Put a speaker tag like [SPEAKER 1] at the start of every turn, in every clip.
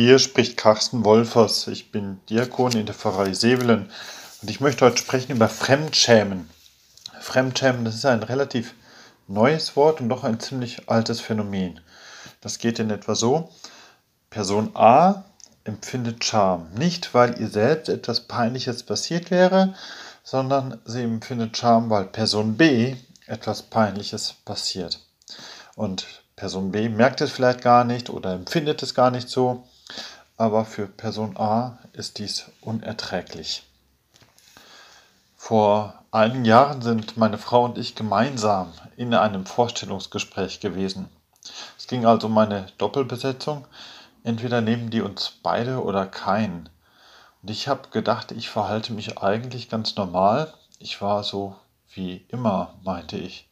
[SPEAKER 1] Hier spricht Carsten Wolfers. Ich bin Diakon in der Pfarrei Sevelen und ich möchte heute sprechen über Fremdschämen. Fremdschämen, das ist ein relativ neues Wort und doch ein ziemlich altes Phänomen. Das geht in etwa so. Person A empfindet Scham. Nicht, weil ihr selbst etwas Peinliches passiert wäre, sondern sie empfindet Scham, weil Person B etwas Peinliches passiert. Und Person B merkt es vielleicht gar nicht oder empfindet es gar nicht so, aber für Person A ist dies unerträglich. Vor einigen Jahren sind meine Frau und ich gemeinsam in einem Vorstellungsgespräch gewesen. Es ging also um eine Doppelbesetzung. Entweder nehmen die uns beide oder keinen. Und ich habe gedacht, ich verhalte mich eigentlich ganz normal. Ich war so wie immer, meinte ich.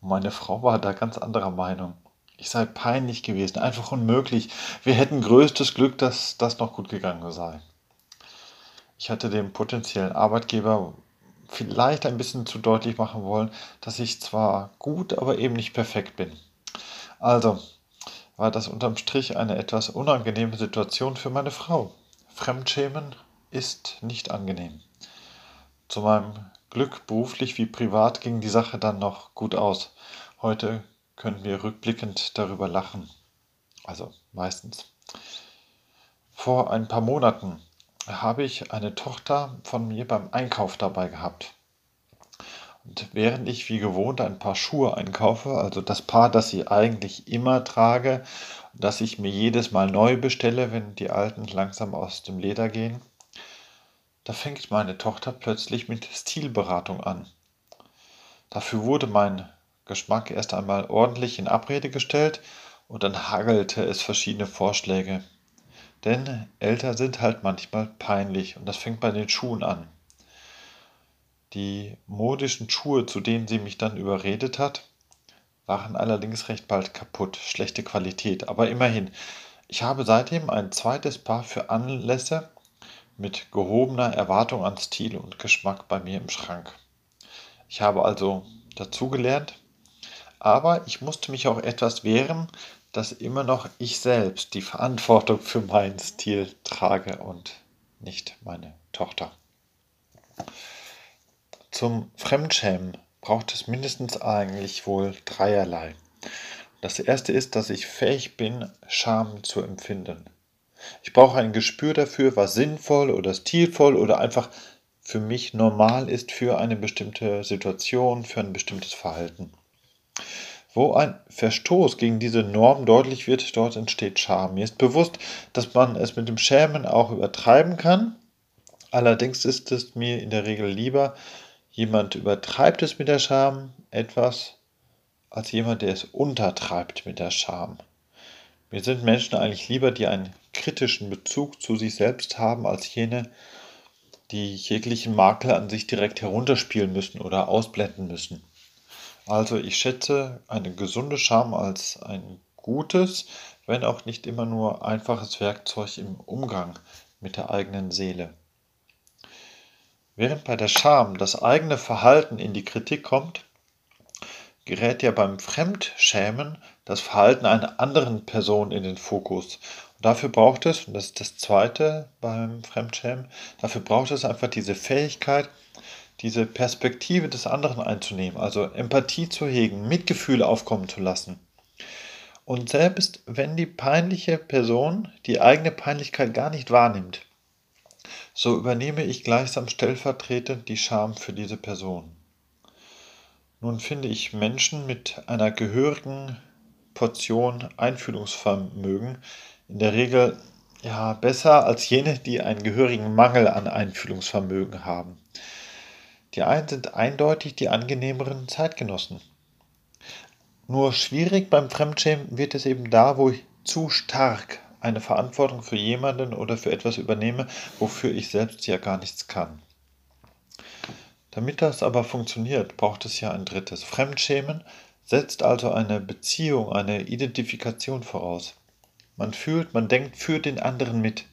[SPEAKER 1] Und meine Frau war da ganz anderer Meinung. Ich sei peinlich gewesen, einfach unmöglich. Wir hätten größtes Glück, dass das noch gut gegangen sei. Ich hatte dem potenziellen Arbeitgeber vielleicht ein bisschen zu deutlich machen wollen, dass ich zwar gut, aber eben nicht perfekt bin. Also war das unterm Strich eine etwas unangenehme Situation für meine Frau. Fremdschämen ist nicht angenehm. Zu meinem Glück, beruflich wie privat, ging die Sache dann noch gut aus. Heute können wir rückblickend darüber lachen. Also meistens. Vor ein paar Monaten habe ich eine Tochter von mir beim Einkauf dabei gehabt. Und während ich wie gewohnt ein paar Schuhe einkaufe, also das Paar, das ich eigentlich immer trage, das ich mir jedes Mal neu bestelle, wenn die alten langsam aus dem Leder gehen, da fängt meine Tochter plötzlich mit Stilberatung an. Dafür wurde mein Geschmack erst einmal ordentlich in Abrede gestellt und dann hagelte es verschiedene Vorschläge. Denn älter sind halt manchmal peinlich und das fängt bei den Schuhen an. Die modischen Schuhe, zu denen sie mich dann überredet hat, waren allerdings recht bald kaputt, schlechte Qualität, aber immerhin. Ich habe seitdem ein zweites Paar für Anlässe mit gehobener Erwartung an Stil und Geschmack bei mir im Schrank. Ich habe also dazugelernt, aber ich musste mich auch etwas wehren, dass immer noch ich selbst die Verantwortung für meinen Stil trage und nicht meine Tochter. Zum Fremdschämen braucht es mindestens eigentlich wohl dreierlei. Das erste ist, dass ich fähig bin, Scham zu empfinden. Ich brauche ein Gespür dafür, was sinnvoll oder stilvoll oder einfach für mich normal ist für eine bestimmte Situation, für ein bestimmtes Verhalten. Wo ein Verstoß gegen diese Norm deutlich wird, dort entsteht Scham. Mir ist bewusst, dass man es mit dem Schämen auch übertreiben kann. Allerdings ist es mir in der Regel lieber, jemand übertreibt es mit der Scham etwas, als jemand, der es untertreibt mit der Scham. Mir sind Menschen eigentlich lieber, die einen kritischen Bezug zu sich selbst haben, als jene, die jeglichen Makel an sich direkt herunterspielen müssen oder ausblenden müssen. Also ich schätze eine gesunde Scham als ein gutes, wenn auch nicht immer nur einfaches Werkzeug im Umgang mit der eigenen Seele. Während bei der Scham das eigene Verhalten in die Kritik kommt, gerät ja beim Fremdschämen das Verhalten einer anderen Person in den Fokus. Und dafür braucht es, und das ist das Zweite beim Fremdschämen, dafür braucht es einfach diese Fähigkeit, diese Perspektive des anderen einzunehmen, also Empathie zu hegen, Mitgefühl aufkommen zu lassen. Und selbst wenn die peinliche Person die eigene Peinlichkeit gar nicht wahrnimmt, so übernehme ich gleichsam stellvertretend die Scham für diese Person. Nun finde ich Menschen mit einer gehörigen Portion Einfühlungsvermögen in der Regel ja besser als jene, die einen gehörigen Mangel an Einfühlungsvermögen haben. Die einen sind eindeutig die angenehmeren Zeitgenossen. Nur schwierig beim Fremdschämen wird es eben da, wo ich zu stark eine Verantwortung für jemanden oder für etwas übernehme, wofür ich selbst ja gar nichts kann. Damit das aber funktioniert, braucht es ja ein drittes. Fremdschämen setzt also eine Beziehung, eine Identifikation voraus. Man fühlt, man denkt für den anderen mit.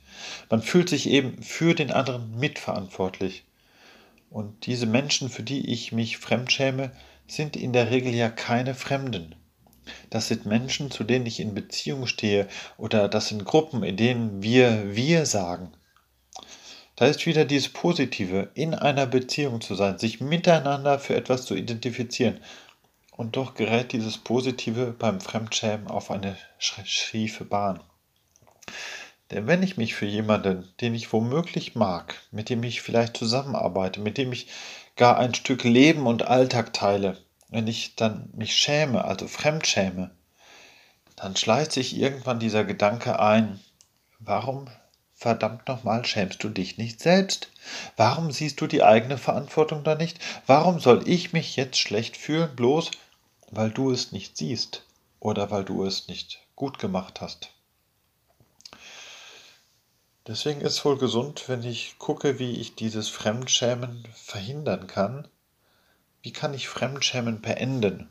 [SPEAKER 1] Man fühlt sich eben für den anderen mitverantwortlich. Und diese Menschen, für die ich mich fremdschäme, sind in der Regel ja keine Fremden. das sind Menschen, zu denen ich in Beziehung stehe oder das sind Gruppen, in denen wir wir sagen. Da ist wieder dieses Positive, in einer Beziehung zu sein, sich miteinander für etwas zu identifizieren. Und doch gerät dieses Positive beim Fremdschämen auf eine schiefe Bahn. Denn wenn ich mich für jemanden, den ich womöglich mag, mit dem ich vielleicht zusammenarbeite, mit dem ich gar ein Stück Leben und Alltag teile, wenn ich dann mich schäme, also fremdschäme, dann schleicht sich irgendwann dieser Gedanke ein, warum verdammt nochmal schämst du dich nicht selbst? Warum siehst du die eigene Verantwortung da nicht? Warum soll ich mich jetzt schlecht fühlen, bloß weil du es nicht siehst oder weil du es nicht gut gemacht hast? Deswegen ist es wohl gesund, wenn ich gucke, wie ich dieses Fremdschämen verhindern kann. Wie kann ich Fremdschämen beenden?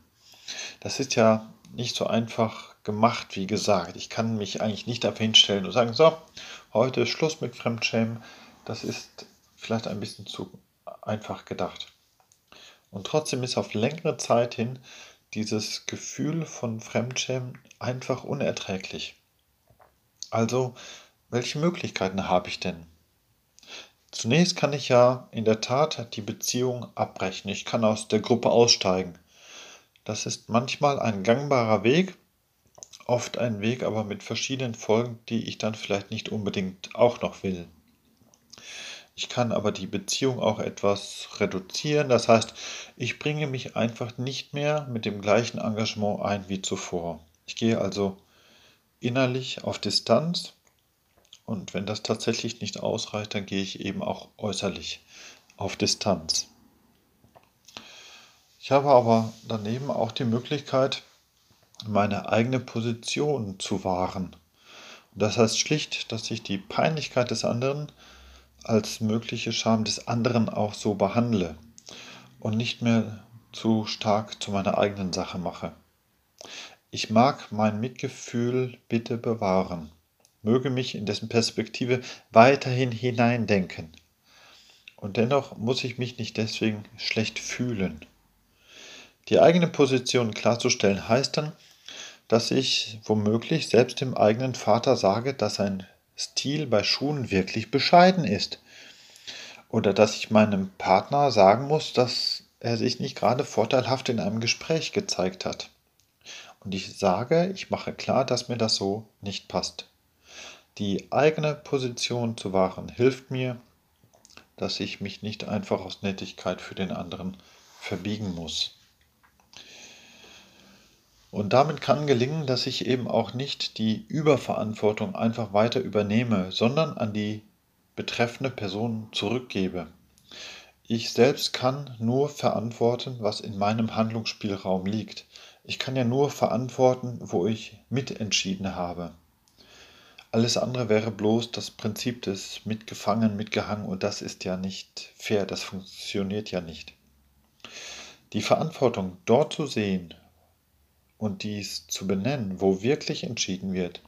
[SPEAKER 1] Das ist ja nicht so einfach gemacht, wie gesagt. Ich kann mich eigentlich nicht dafür hinstellen und sagen, so, heute ist Schluss mit Fremdschämen. Das ist vielleicht ein bisschen zu einfach gedacht. Und trotzdem ist auf längere Zeit hin dieses Gefühl von Fremdschämen einfach unerträglich. Also welche Möglichkeiten habe ich denn? Zunächst kann ich ja in der Tat die Beziehung abbrechen. Ich kann aus der Gruppe aussteigen. Das ist manchmal ein gangbarer Weg, oft ein Weg aber mit verschiedenen Folgen, die ich dann vielleicht nicht unbedingt auch noch will. Ich kann aber die Beziehung auch etwas reduzieren. Das heißt, ich bringe mich einfach nicht mehr mit dem gleichen Engagement ein wie zuvor. Ich gehe also innerlich auf Distanz und wenn das tatsächlich nicht ausreicht, dann gehe ich eben auch äußerlich auf Distanz. Ich habe aber daneben auch die Möglichkeit, meine eigene Position zu wahren. Und das heißt schlicht, dass ich die Peinlichkeit des anderen als mögliche Scham des anderen auch so behandle und nicht mehr zu stark zu meiner eigenen Sache mache. Ich mag mein Mitgefühl bitte bewahren möge mich in dessen Perspektive weiterhin hineindenken. Und dennoch muss ich mich nicht deswegen schlecht fühlen. Die eigene Position klarzustellen heißt dann, dass ich womöglich selbst dem eigenen Vater sage, dass sein Stil bei Schuhen wirklich bescheiden ist. Oder dass ich meinem Partner sagen muss, dass er sich nicht gerade vorteilhaft in einem Gespräch gezeigt hat. Und ich sage, ich mache klar, dass mir das so nicht passt. Die eigene Position zu wahren hilft mir, dass ich mich nicht einfach aus Nettigkeit für den anderen verbiegen muss. Und damit kann gelingen, dass ich eben auch nicht die Überverantwortung einfach weiter übernehme, sondern an die betreffende Person zurückgebe. Ich selbst kann nur verantworten, was in meinem Handlungsspielraum liegt. Ich kann ja nur verantworten, wo ich mitentschieden habe. Alles andere wäre bloß das Prinzip des mitgefangen, mitgehangen und das ist ja nicht fair, das funktioniert ja nicht. Die Verantwortung dort zu sehen und dies zu benennen, wo wirklich entschieden wird,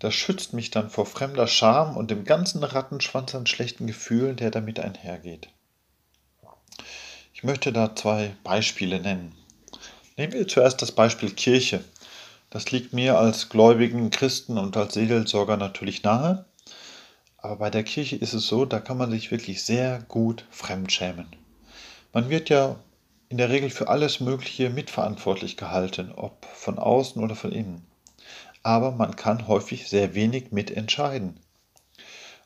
[SPEAKER 1] das schützt mich dann vor fremder Scham und dem ganzen Rattenschwanz an schlechten Gefühlen, der damit einhergeht. Ich möchte da zwei Beispiele nennen. Nehmen wir zuerst das Beispiel Kirche. Das liegt mir als gläubigen Christen und als Seelsorger natürlich nahe. Aber bei der Kirche ist es so, da kann man sich wirklich sehr gut fremdschämen. Man wird ja in der Regel für alles Mögliche mitverantwortlich gehalten, ob von außen oder von innen. Aber man kann häufig sehr wenig mitentscheiden.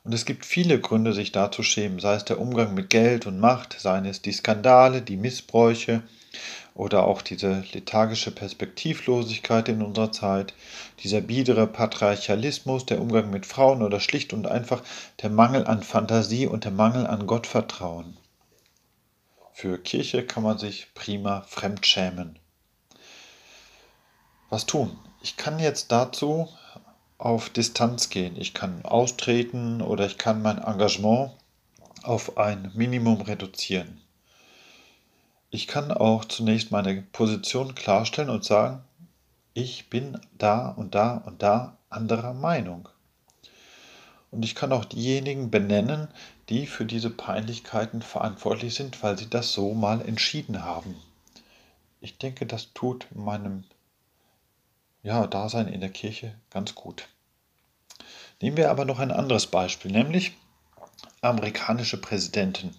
[SPEAKER 1] Und es gibt viele Gründe, sich da zu schämen, sei es der Umgang mit Geld und Macht, seien es die Skandale, die Missbräuche oder auch diese lethargische Perspektivlosigkeit in unserer Zeit, dieser biedere Patriarchalismus, der Umgang mit Frauen oder schlicht und einfach der Mangel an Fantasie und der Mangel an Gottvertrauen. Für Kirche kann man sich prima fremdschämen. Was tun? Ich kann jetzt dazu auf Distanz gehen. Ich kann austreten oder ich kann mein Engagement auf ein Minimum reduzieren. Ich kann auch zunächst meine Position klarstellen und sagen, ich bin da und da und da anderer Meinung. Und ich kann auch diejenigen benennen, die für diese Peinlichkeiten verantwortlich sind, weil sie das so mal entschieden haben. Ich denke, das tut meinem ja, Dasein in der Kirche ganz gut. Nehmen wir aber noch ein anderes Beispiel, nämlich amerikanische Präsidenten.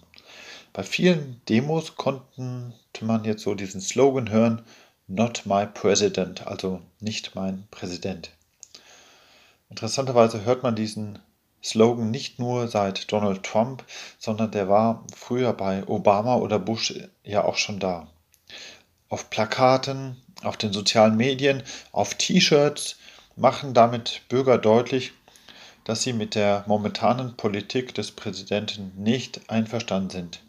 [SPEAKER 1] Bei vielen Demos konnte man jetzt so diesen Slogan hören, Not my President, also nicht mein Präsident. Interessanterweise hört man diesen Slogan nicht nur seit Donald Trump, sondern der war früher bei Obama oder Bush ja auch schon da. Auf Plakaten, auf den sozialen Medien, auf T-Shirts machen damit Bürger deutlich, dass sie mit der momentanen Politik des Präsidenten nicht einverstanden sind.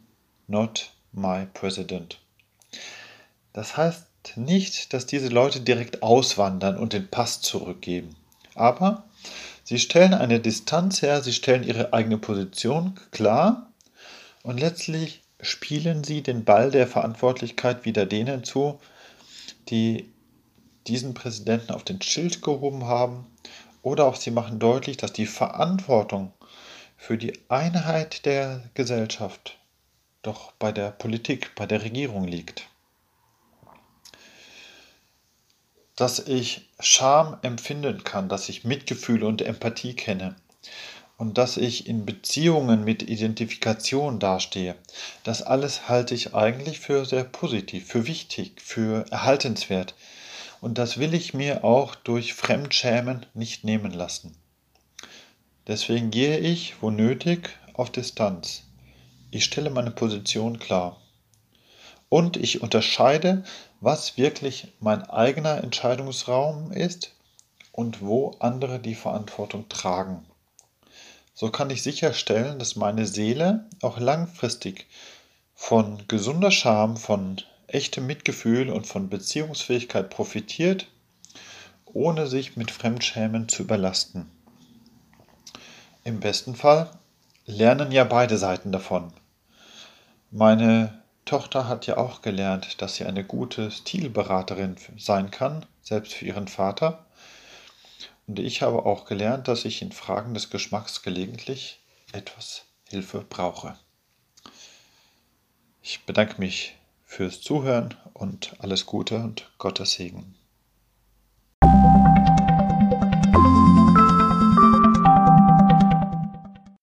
[SPEAKER 1] Not my president. Das heißt nicht, dass diese Leute direkt auswandern und den Pass zurückgeben. Aber Sie stellen eine Distanz her, sie stellen ihre eigene Position klar und letztlich spielen sie den Ball der Verantwortlichkeit wieder denen zu, die diesen Präsidenten auf den Schild gehoben haben oder auch sie machen deutlich, dass die Verantwortung für die Einheit der Gesellschaft doch bei der Politik, bei der Regierung liegt. dass ich Scham empfinden kann, dass ich Mitgefühl und Empathie kenne und dass ich in Beziehungen mit Identifikation dastehe. Das alles halte ich eigentlich für sehr positiv, für wichtig, für erhaltenswert. Und das will ich mir auch durch Fremdschämen nicht nehmen lassen. Deswegen gehe ich, wo nötig, auf Distanz. Ich stelle meine Position klar. Und ich unterscheide was wirklich mein eigener Entscheidungsraum ist und wo andere die Verantwortung tragen. So kann ich sicherstellen, dass meine Seele auch langfristig von gesunder Scham, von echtem Mitgefühl und von Beziehungsfähigkeit profitiert, ohne sich mit Fremdschämen zu überlasten. Im besten Fall lernen ja beide Seiten davon. Meine Tochter hat ja auch gelernt, dass sie eine gute Stilberaterin sein kann, selbst für ihren Vater. Und ich habe auch gelernt, dass ich in Fragen des Geschmacks gelegentlich etwas Hilfe brauche. Ich bedanke mich fürs Zuhören und alles Gute und Gottes Segen.